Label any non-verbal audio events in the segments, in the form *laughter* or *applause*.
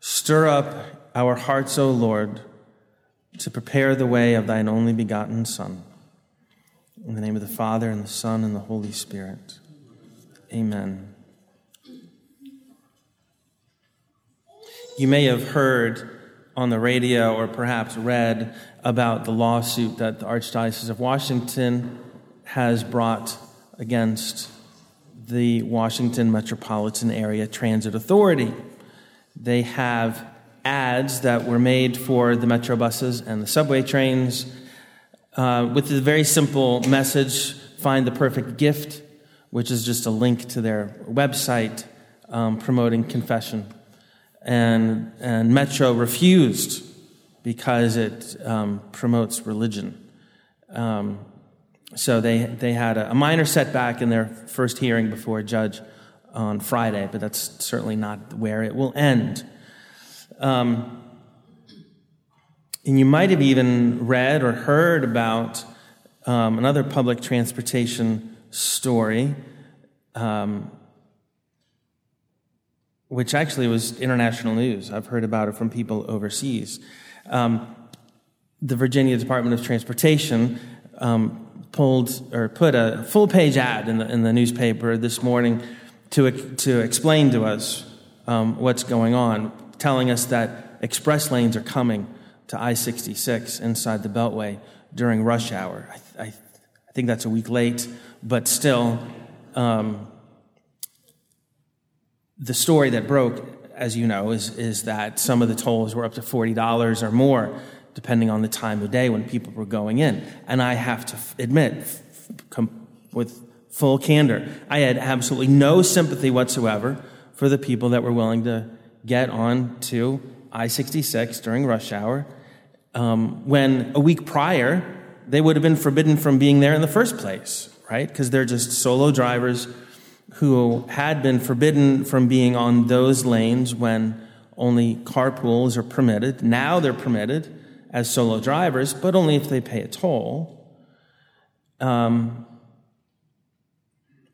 Stir up our hearts, O Lord, to prepare the way of thine only begotten Son. In the name of the Father, and the Son, and the Holy Spirit. Amen. You may have heard on the radio or perhaps read about the lawsuit that the Archdiocese of Washington has brought against the Washington Metropolitan Area Transit Authority. They have ads that were made for the metro buses and the subway trains uh, with the very simple message find the perfect gift, which is just a link to their website um, promoting confession. And, and Metro refused because it um, promotes religion. Um, so they, they had a, a minor setback in their first hearing before a judge on Friday, but that's certainly not where it will end. Um, and you might have even read or heard about um, another public transportation story, um, which actually was international news. I've heard about it from people overseas. Um, the Virginia Department of Transportation um, pulled or put a full page ad in the, in the newspaper this morning to, to explain to us um, what's going on, telling us that express lanes are coming to I 66 inside the Beltway during rush hour. I, I, I, think that's a week late, but still, um, the story that broke, as you know, is, is that some of the tolls were up to $40 or more, depending on the time of day when people were going in. And I have to admit, with full candor. I had absolutely no sympathy whatsoever for the people that were willing to get on to I 66 during rush hour um, when a week prior they would have been forbidden from being there in the first place, right? Because they're just solo drivers who had been forbidden from being on those lanes when only carpools are permitted. Now they're permitted as solo drivers, but only if they pay a toll. Um,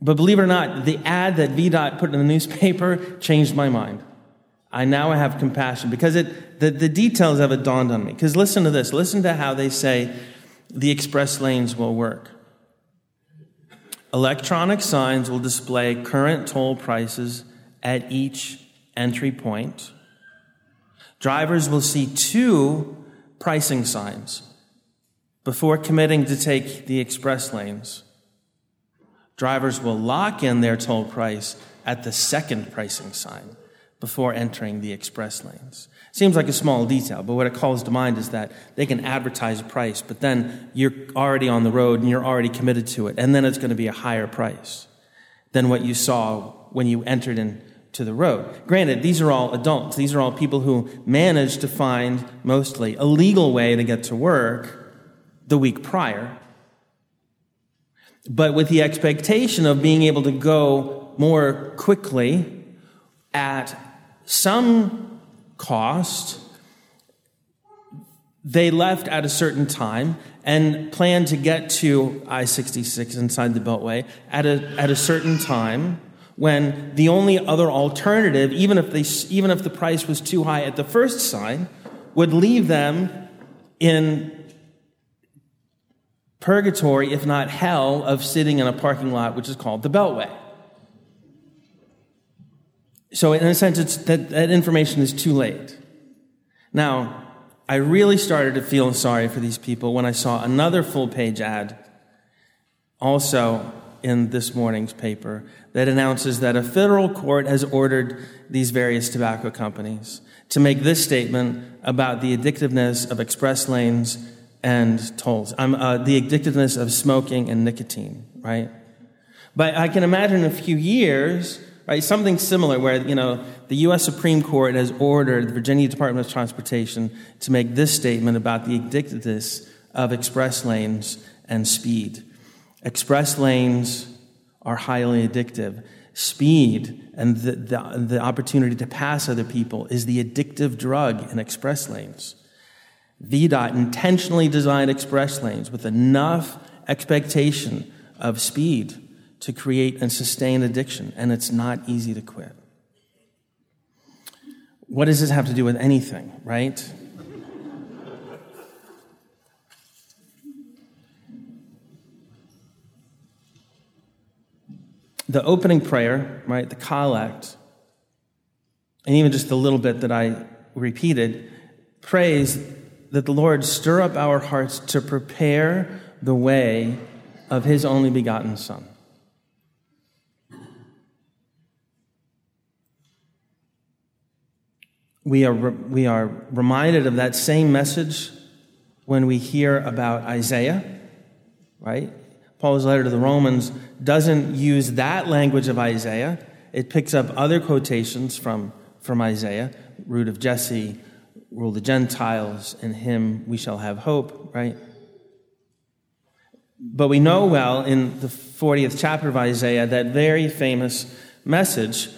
but believe it or not, the ad that VDOT put in the newspaper *laughs* changed my mind. I now have compassion because it, the, the details of it dawned on me. Because listen to this. Listen to how they say the express lanes will work. Electronic signs will display current toll prices at each entry point. Drivers will see two pricing signs before committing to take the express lanes drivers will lock in their toll price at the second pricing sign before entering the express lanes. Seems like a small detail, but what it calls to mind is that they can advertise a price, but then you're already on the road and you're already committed to it, and then it's going to be a higher price than what you saw when you entered into the road. Granted, these are all adults. These are all people who managed to find mostly a legal way to get to work the week prior but with the expectation of being able to go more quickly at some cost. They left at a certain time and planned to get to I 66 inside the Beltway at a, at a certain time when the only other alternative, even if, they, even if the price was too high at the first sign, would leave them in purgatory, if not hell, of sitting in a parking lot which is called the Beltway. So, in a sense, that, that information is too late. Now, I really started to feel sorry for these people when I saw another full page ad, also in this morning's paper, that announces that a federal court has ordered these various tobacco companies to make this statement about the addictiveness of express lanes and tolls. I'm, uh, the addictiveness of smoking and nicotine, right? But I can imagine in a few years, right, something similar where, you know, the U.S. Supreme Court has ordered the Virginia Department of Transportation to make this statement about the addictiveness of express lanes and speed. Express lanes are highly addictive. Speed and the, the, the opportunity to pass other people is the addictive drug in express lanes. VDOT intentionally designed express lanes with enough expectation of speed to create and sustain addiction, and it's not easy to quit. what does this have to do with anything, right? the opening prayer, right, the collect, and even just the little bit that I repeated, prays that the Lord stir up our hearts to prepare the way of his only begotten Son. We are, we are reminded of that same message when we hear about Isaiah, right? Paul's letter to the Romans doesn't use that language of Isaiah. It picks up other quotations from, from Isaiah root of Jesse, rule the Gentiles, in him we shall have hope, right? But we know well in the 40th chapter of Isaiah that very famous message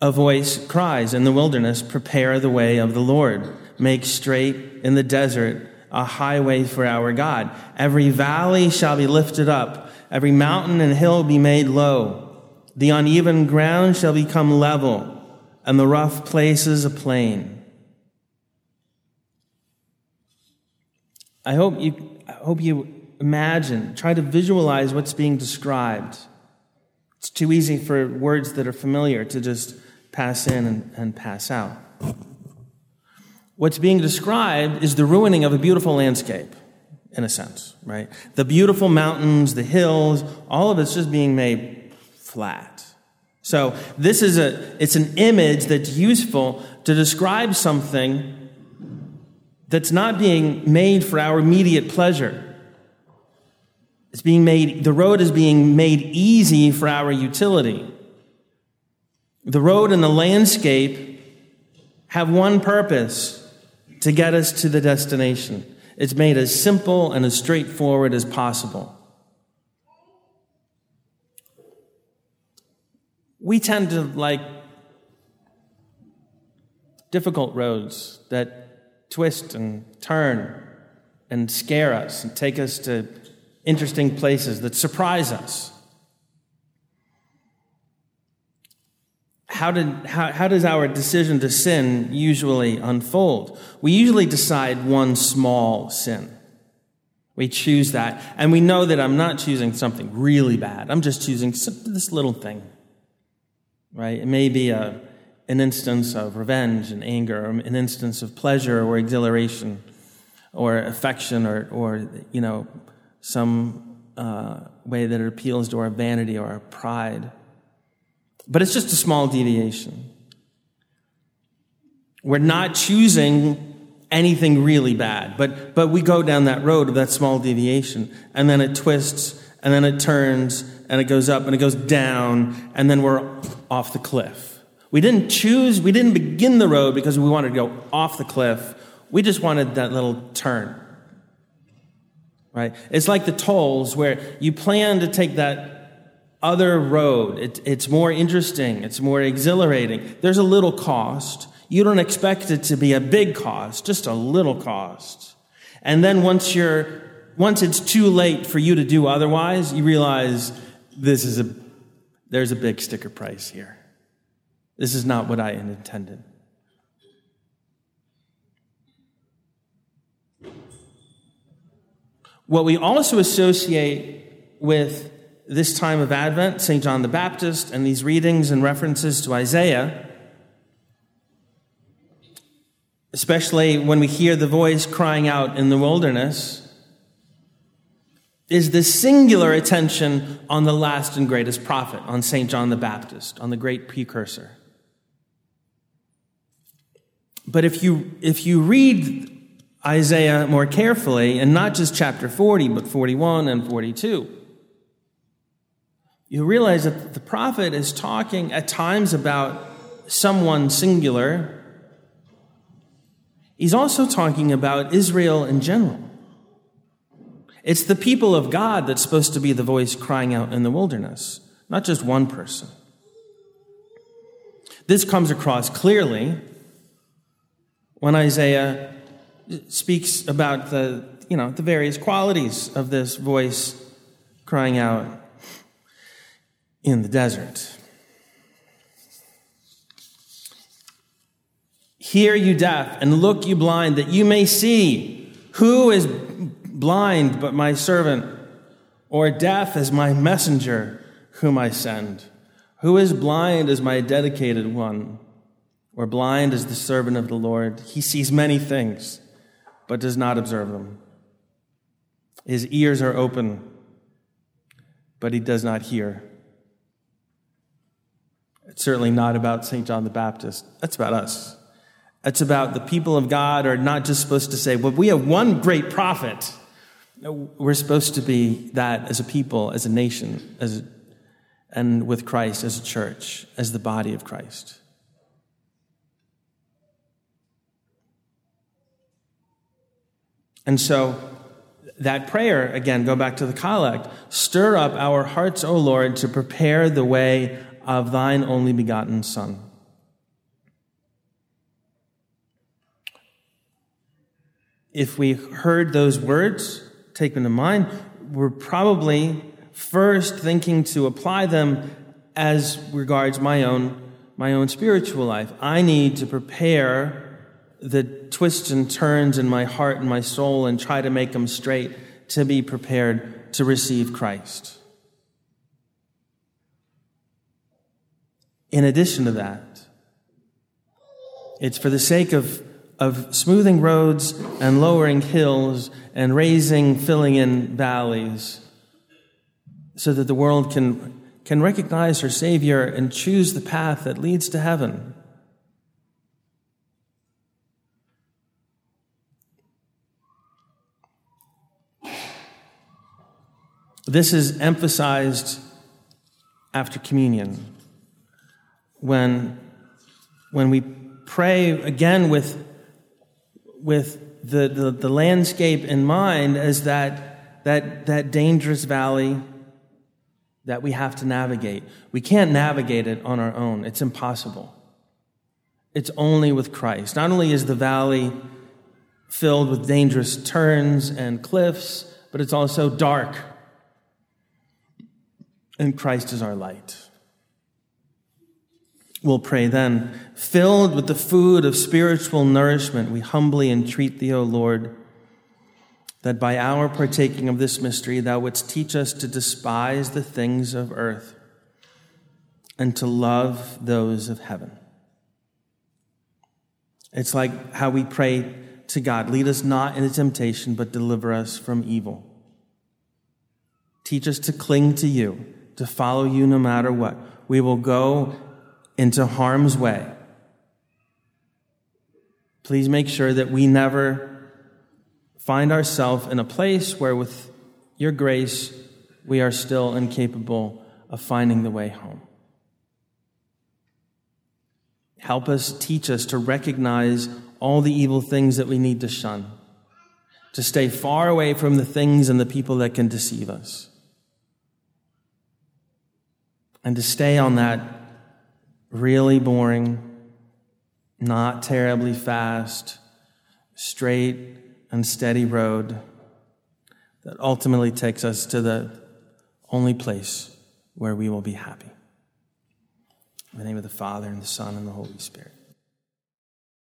a voice cries in the wilderness, Prepare the way of the Lord, make straight in the desert a highway for our God. Every valley shall be lifted up, every mountain and hill be made low. The uneven ground shall become level, and the rough places a plain. I hope you, I hope you imagine, try to visualize what's being described. It's too easy for words that are familiar to just pass in and, and pass out. What's being described is the ruining of a beautiful landscape, in a sense, right? The beautiful mountains, the hills, all of it's just being made flat. So this is a, it's an image that's useful to describe something that's not being made for our immediate pleasure. It's being made, the road is being made easy for our utility. The road and the landscape have one purpose to get us to the destination. It's made as simple and as straightforward as possible. We tend to like difficult roads that twist and turn and scare us and take us to interesting places that surprise us. how, did, how, how does our decision to sin usually unfold? We usually decide one small sin. We choose that. And we know that I'm not choosing something really bad. I'm just choosing this little thing. Right? It may be a, an instance of revenge and anger, an instance of pleasure or exhilaration, or affection, or, or you know, some uh, way that it appeals to our vanity or our pride. But it's just a small deviation. We're not choosing anything really bad, but, but we go down that road of that small deviation, and then it twists, and then it turns, and it goes up, and it goes down, and then we're off the cliff. We didn't choose, we didn't begin the road because we wanted to go off the cliff. We just wanted that little turn. Right? It's like the tolls where you plan to take that other road. It, it's more interesting. It's more exhilarating. There's a little cost. You don't expect it to be a big cost, just a little cost. And then once you're, once it's too late for you to do otherwise, you realize this is a, there's a big sticker price here. This is not what I intended. What we also associate with this time of Advent, St. John the Baptist, and these readings and references to Isaiah, especially when we hear the voice crying out in the wilderness, is the singular attention on the last and greatest prophet, on St. John the Baptist, on the great precursor. But if you, if you read Isaiah more carefully, and not just chapter 40, but 41 and 42, you realize that the prophet is talking at times about someone singular. He's also talking about Israel in general. It's the people of God that's supposed to be the voice crying out in the wilderness, not just one person. This comes across clearly when Isaiah speaks about the, you know, the various qualities of this voice crying out in the desert. Hear, you deaf, and look, you blind, that you may see. Who is blind but my servant, or deaf as my messenger whom I send? Who is blind as my dedicated one, or blind is the servant of the Lord? He sees many things, but does not observe them. His ears are open, but he does not hear. It's certainly not about St. John the Baptist. That's about us. It's about the people of God are not just supposed to say, well, we have one great prophet. we're supposed to be that as a people, as a nation, as and with Christ as a church, as the body of Christ. And so that prayer, again, go back to the collect, stir up our hearts, O Lord, to prepare the way of thine only begotten Son. if we heard those words, take them to mind, we're probably first thinking to apply them as regards my own my own spiritual life. I need to prepare the twists and turns in my heart and my soul and try to make them straight to be prepared to receive Christ. In addition to that, it's for the sake of of smoothing roads and lowering hills and raising, filling in valleys so that the world can, can recognize her Savior and choose the path that leads to heaven. This is emphasized after communion when, when we pray again with with the, the, the landscape in mind as that, that, that dangerous valley that we have to navigate. We can't navigate it on our own, it's impossible. It's only with Christ. Not only is the valley filled with dangerous turns and cliffs, but it's also dark. And Christ is our light. We'll pray then. Filled with the food of spiritual nourishment, we humbly entreat thee, O Lord, that by our partaking of this mystery, thou wouldst teach us to despise the things of earth and to love those of heaven. It's like how we pray to God lead us not into temptation, but deliver us from evil. Teach us to cling to you, to follow you no matter what. We will go into harm's way. Please make sure that we never find ourselves in a place where, with your grace, we are still incapable of finding the way home. Help us, teach us to recognize all the evil things that we need to shun, to stay far away from the things and the people that can deceive us, and to stay on that really boring, not terribly fast, straight and steady road that ultimately takes us to the only place where we will be happy. In the name of the Father, and the Son, and the Holy Spirit.